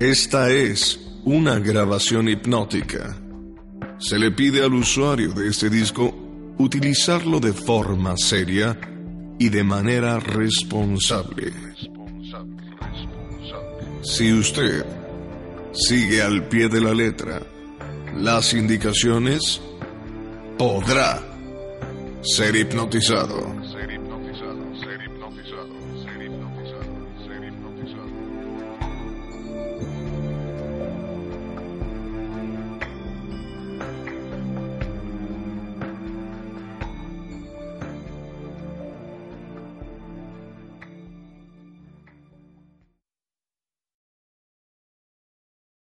Esta es una grabación hipnótica. Se le pide al usuario de este disco utilizarlo de forma seria y de manera responsable. Si usted sigue al pie de la letra las indicaciones, podrá ser hipnotizado. Ser hipnotizado, ser hipnotizado, ser hipnotizado.